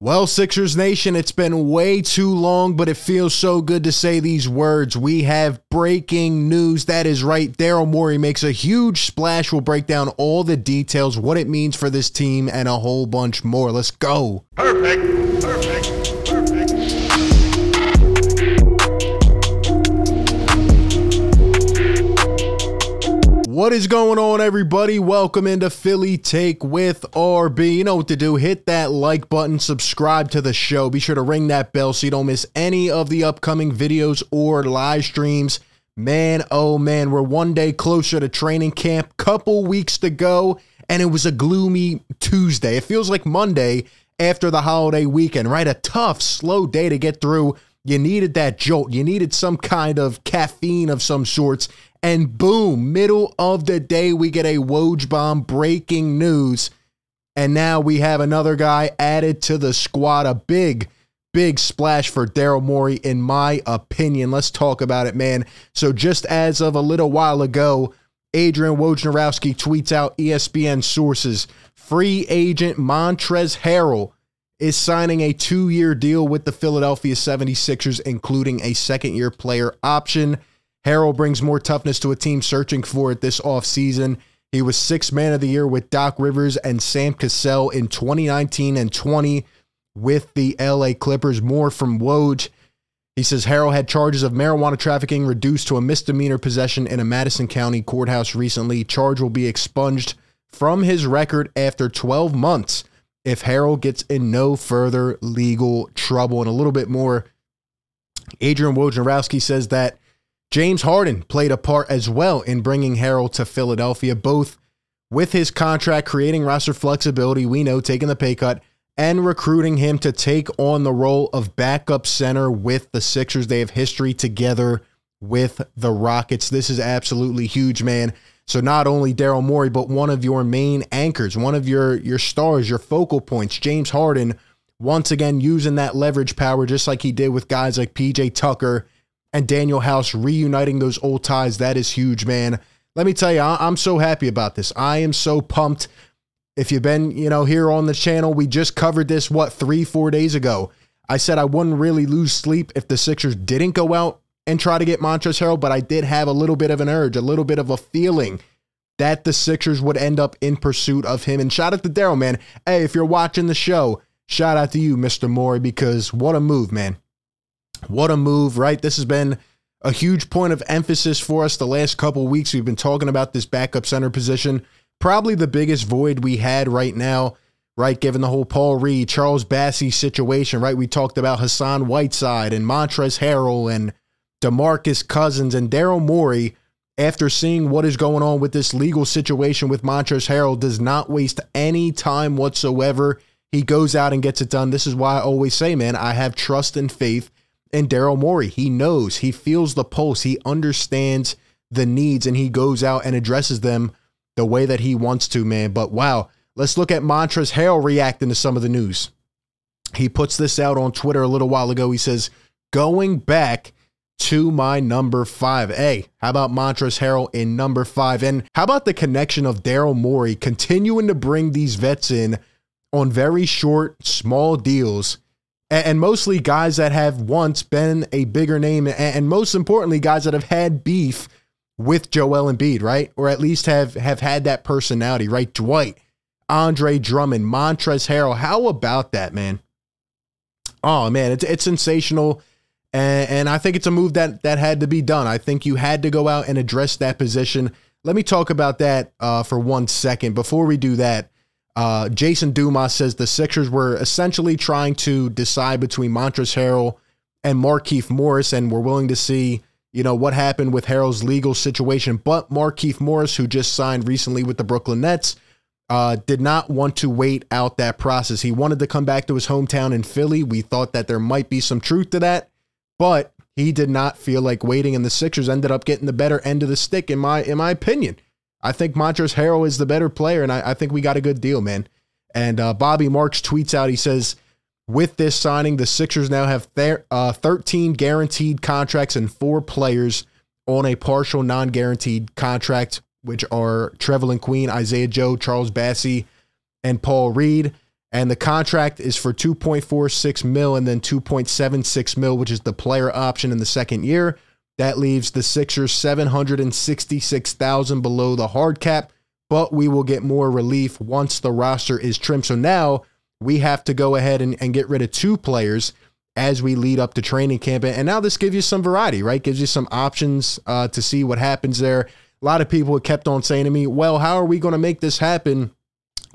Well, Sixers Nation, it's been way too long, but it feels so good to say these words. We have breaking news. That is right. Daryl Morey makes a huge splash. We'll break down all the details, what it means for this team, and a whole bunch more. Let's go. Perfect. Perfect. What is going on, everybody? Welcome into Philly Take with RB. You know what to do. Hit that like button, subscribe to the show. Be sure to ring that bell so you don't miss any of the upcoming videos or live streams. Man, oh man, we're one day closer to training camp. Couple weeks to go, and it was a gloomy Tuesday. It feels like Monday after the holiday weekend, right? A tough, slow day to get through. You needed that jolt. You needed some kind of caffeine of some sorts and boom, middle of the day, we get a Woj bomb breaking news. And now we have another guy added to the squad. A big, big splash for Daryl Morey, in my opinion. Let's talk about it, man. So, just as of a little while ago, Adrian Wojnarowski tweets out ESPN sources free agent Montrezl Harrell is signing a two year deal with the Philadelphia 76ers, including a second year player option. Harrell brings more toughness to a team searching for it this offseason. He was sixth man of the year with Doc Rivers and Sam Cassell in 2019 and 20 with the LA Clippers. More from Woj. He says Harrell had charges of marijuana trafficking reduced to a misdemeanor possession in a Madison County courthouse recently. Charge will be expunged from his record after 12 months if Harrell gets in no further legal trouble. And a little bit more, Adrian Wojnarowski says that James Harden played a part as well in bringing Harrell to Philadelphia, both with his contract creating roster flexibility, we know taking the pay cut, and recruiting him to take on the role of backup center with the Sixers. They have history together with the Rockets. This is absolutely huge, man. So not only Daryl Morey, but one of your main anchors, one of your your stars, your focal points, James Harden, once again using that leverage power just like he did with guys like PJ Tucker and Danuel House reuniting those old ties. That is huge, man. Let me tell you, I'm so happy about this. I am so pumped. If you've been, you know, here on the channel, we just covered this, what, three, four days ago. I said I wouldn't really lose sleep if the Sixers didn't go out and try to get Montrezl Harrell, but I did have a little bit of an urge, a little bit of a feeling that the Sixers would end up in pursuit of him. And shout out to Daryl, man. Hey, if you're watching the show, shout out to you, Mr. Morey, because what a move, man. What a move, right? This has been a huge point of emphasis for us the last couple weeks. We've been talking about this backup center position. Probably the biggest void we had right now, right? Given the whole Paul Reed, Charles Bassey situation, right? We talked about Hassan Whiteside and Montrezl Harrell and DeMarcus Cousins and Daryl Morey. After seeing what is going on with this legal situation with Montrezl Harrell, does not waste any time whatsoever. He goes out and gets it done. This is why I always say, man, I have trust and faith and Daryl Morey. He knows, he feels the pulse, he understands the needs, and he goes out and addresses them the way that he wants to, man. But wow, let's look at Montrezl Harrell reacting to some of the news. He puts this out on Twitter a little while ago. He says, going back to my number five. Hey, how about Montrezl Harrell in number five? And how about the connection of Daryl Morey continuing to bring these vets in on very short, small deals and mostly guys that have once been a bigger name, and most importantly, guys that have had beef with Joel Embiid, right? Or at least have have had that personality, right? Dwight, Andre Drummond, Montrezl Harrell. How about that, man? Oh man, it's it's sensational, and, and I think it's a move that that had to be done. I think you had to go out and address that position. Let me talk about that uh, for one second. Before we do that, uh, Jason Dumas says the Sixers were essentially trying to decide between Montrezl Harrell and Markieff Morris, and we're willing to see, you know, what happened with Harrell's legal situation. But Markieff Morris, who just signed recently with the Brooklyn Nets, uh, did not want to wait out that process. He wanted to come back to his hometown in Philly. We thought that there might be some truth to that, but he did not feel like waiting, and the Sixers ended up getting the better end of the stick, in my in my opinion. I think Montrezl Harrell is the better player, and I, I think we got a good deal, man. And uh, Bobby Marks tweets out, he says, with this signing, the Sixers now have thir- uh, 13 guaranteed contracts and four players on a partial non guaranteed contract, which are Trevelin Queen, Isaiah Joe, Charles Bassey, and Paul Reed. And the contract is for 2.46 mil and then 2.76 mil, which is the player option in the second year. That leaves the Sixers 766,000 below the hard cap, but we will get more relief once the roster is trimmed. So now we have to go ahead and, and get rid of two players as we lead up to training camp. And now this gives you some variety, right? Gives you some options uh, to see what happens there. A lot of people kept on saying to me, well, how are we going to make this happen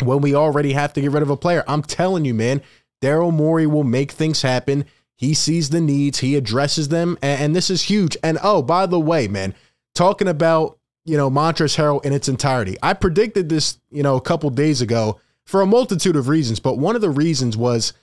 when we already have to get rid of a player? I'm telling you, man, Daryl Morey will make things happen. He sees the needs, he addresses them, and, and this is huge. And oh, by the way, man, talking about you know Montrezl Harrell in its entirety, I predicted this you know a couple days ago for a multitude of reasons, but one of the reasons was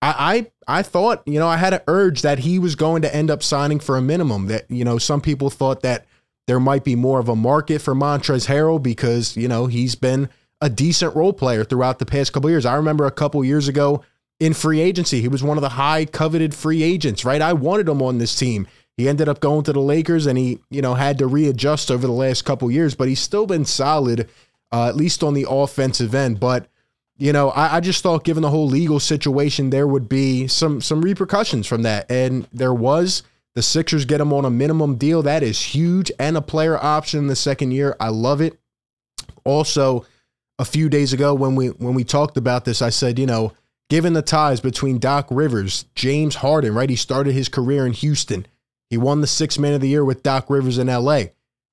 I, I I thought you know I had an urge that he was going to end up signing for a minimum. That you know some people thought that there might be more of a market for Montrezl Harrell because you know he's been a decent role player throughout the past couple years. I remember a couple years ago in free agency. He was one of the high coveted free agents, right? I wanted him on this team. He ended up going to the Lakers and he, you know, had to readjust over the last couple years, but he's still been solid, uh, at least on the offensive end. But, you know, I, I just thought given the whole legal situation, there would be some some repercussions from that. And there was. The Sixers get him on a minimum deal. That is huge. And a player option in the second year. I love it. Also, a few days ago when we when we talked about this, I said, you know, given the ties between Doc Rivers, James Harden, right? He started his career in Houston. He won the six man of the year with Doc Rivers in LA.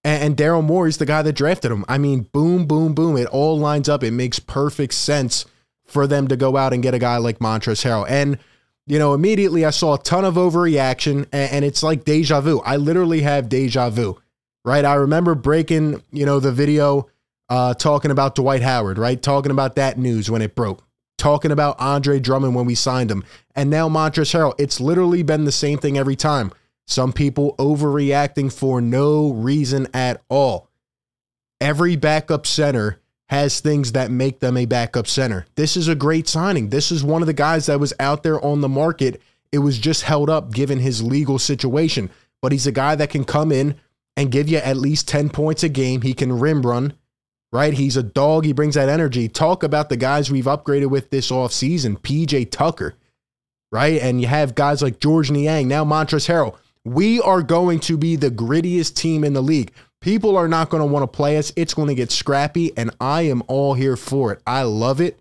And, and Daryl Morey's the guy that drafted him. I mean, boom, boom, boom. It all lines up. It makes perfect sense for them to go out and get a guy like Montrezl Harrell. And, you know, immediately I saw a ton of overreaction and, and it's like deja vu. I literally have deja vu, right? I remember breaking, you know, the video uh, talking about Dwight Howard, right? Talking about that news when it broke talking about Andre Drummond when we signed him, and now Montrezl Harrell. It's literally been the same thing every time. Some people overreacting for no reason at all. Every backup center has things that make them a backup center. This is a great signing. This is one of the guys that was out there on the market. It was just held up given his legal situation, but he's a guy that can come in and give you at least 10 points a game. He can rim run right? He's a dog. He brings that energy. Talk about the guys we've upgraded with this offseason, PJ Tucker, right? And you have guys like George Niang, now Montrezl Harrell. We are going to be the grittiest team in the league. People are not going to want to play us. It's going to get scrappy, and I am all here for it. I love it.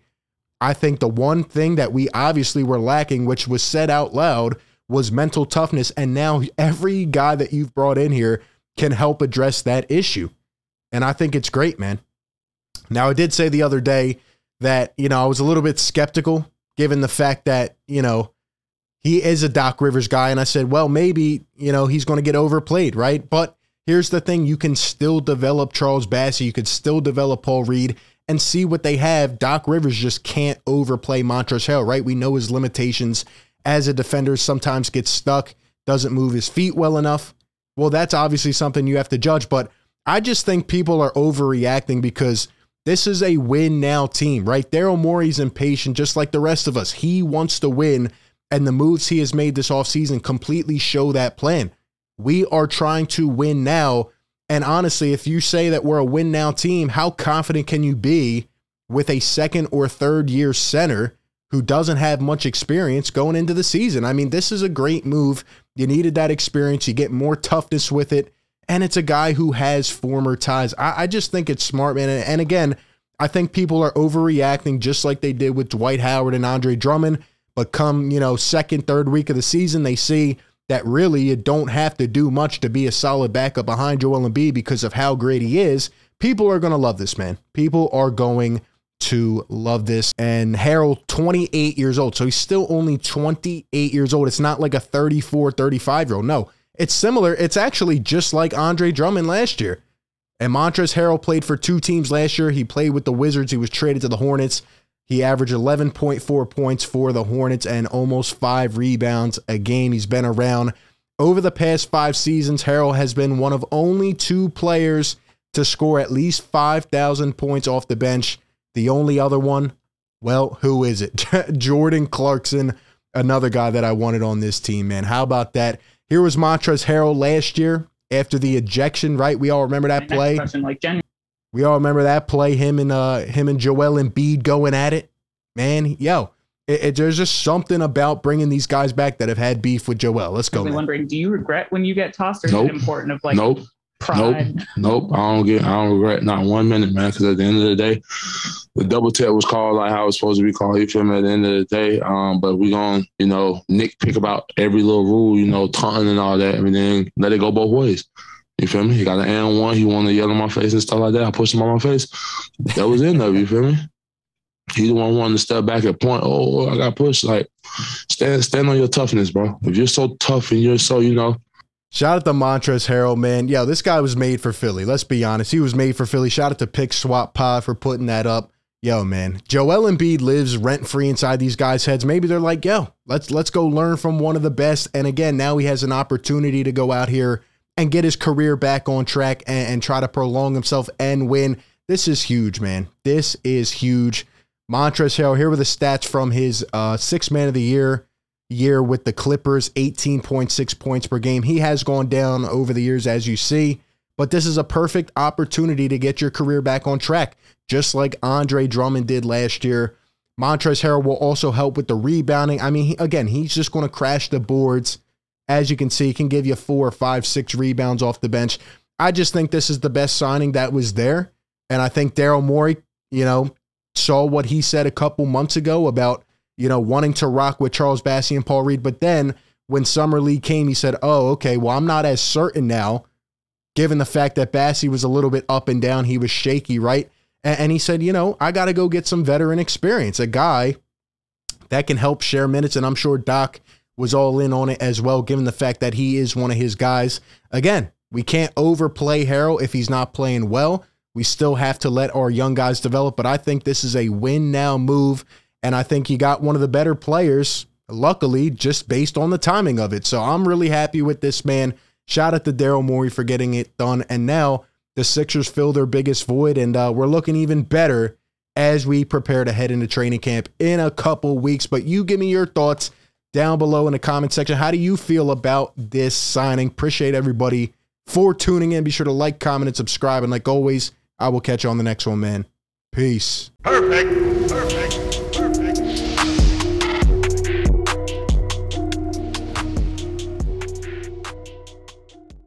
I think the one thing that we obviously were lacking, which was said out loud, was mental toughness. And now every guy that you've brought in here can help address that issue. And I think it's great, man. Now, I did say the other day that, you know, I was a little bit skeptical given the fact that, you know, he is a Doc Rivers guy. And I said, well, maybe, you know, he's going to get overplayed, right? But here's the thing you can still develop Charles Bassey, you could still develop Paul Reed and see what they have. Doc Rivers just can't overplay Montrezl Harrell, right? We know his limitations as a defender, sometimes gets stuck, doesn't move his feet well enough. Well, that's obviously something you have to judge. But I just think people are overreacting because this is a win now team, right? Daryl Morey's impatient, just like the rest of us. He wants to win, and the moves he has made this offseason completely show that plan. We are trying to win now. And honestly, if you say that we're a win now team, how confident can you be with a second or third year center who doesn't have much experience going into the season? I mean, this is a great move. You needed that experience, you get more toughness with it and it's a guy who has former ties. I, I just think it's smart, man. And, and, again, I think people are overreacting just like they did with Dwight Howard and Andre Drummond. But come, you know, second, third week of the season, they see that really you don't have to do much to be a solid backup behind Joel Embiid because of how great he is. People are going to love this, man. People are going to love this. And Harrell, 28 years old. So he's still only 28 years old. It's not like a 34, 35 year old. No, it's similar. It's actually just like Andre Drummond last year. And Montrezl Harrell played for two teams last year. He played with the Wizards. He was traded to the Hornets. He averaged 11.4 points for the Hornets and almost five rebounds a game. He's been around. Over the past five seasons, Harrell has been one of only two players to score at least 5,000 points off the bench. The only other one, well, who is it? Jordan Clarkson, another guy that I wanted on this team, man. How about that? Here was Montrezl Harrell last year after the ejection, right? We all remember that play. Like we all remember that play. Him and uh him and Joel Embiid going at it. man, yo, it, it, there's just something about bringing these guys back that have had beef with Joel. Let's go. Man. Wondering, do you regret when you get tossed, or Nope. is it important of like Nope. Pride? Nope. Nope. I don't get. I don't regret not one minute, man. Because at the end of the day, the double tap was called like how it's supposed to be called. You feel me? At the end of the day, um, but we gonna, you know, nitpick about every little rule, you know, taunting and all that, everything. Let it go both ways. You feel me? He got an and one. He wanted to yell in my face and stuff like that. I pushed him on my face. That was in there. You feel me? He the one wanting to step back at point. Oh, I got pushed. Like, stand stand on your toughness, bro. If you're so tough and you're so, you know, Shout out to Montrezl Harrell, man. Yo, this guy was made for Philly. Let's be honest. He was made for Philly. Shout out to Pick Swap Pod for putting that up. Yo, man. Joel Embiid lives rent free inside these guys' heads. Maybe they're like, yo, let's let's go learn from one of the best. And again, now he has an opportunity to go out here and get his career back on track and, and try to prolong himself and win. This is huge, man. This is huge. Montrezl Harrell, here were the stats from his uh, six man of the year year with the Clippers, 18.6 points per game. He has gone down over the years, as you see, but this is a perfect opportunity to get your career back on track, just like Andre Drummond did last year. Montrezl Harrell will also help with the rebounding. I mean, he, again, he's just going to crash the boards. As you can see, he can give you four, five, six rebounds off the bench. I just think this is the best signing that was there. And I think Daryl Morey, you know, saw what he said a couple months ago about, you know, wanting to rock with Charles Bassey and Paul Reed. But then when Summer League came, he said, oh, okay, well, I'm not as certain now, given the fact that Bassey was a little bit up and down. He was shaky, right? And, and he said, you know, I got to go get some veteran experience, a guy that can help share minutes. And I'm sure Doc was all in on it as well, given the fact that he is one of his guys. Again, we can't overplay Harrell if he's not playing well. We still have to let our young guys develop, but I think this is a win now move. And I think he got one of the better players, luckily, just based on the timing of it. So I'm really happy with this man. Shout out to Daryl Morey for getting it done. And now the Sixers fill their biggest void, and uh, we're looking even better as we prepare to head into training camp in a couple weeks. But you give me your thoughts down below in the comment section. How do you feel about this signing? Appreciate everybody for tuning in. Be sure to like, comment, and subscribe. And like always, I will catch you on the next one, man. Peace. Perfect.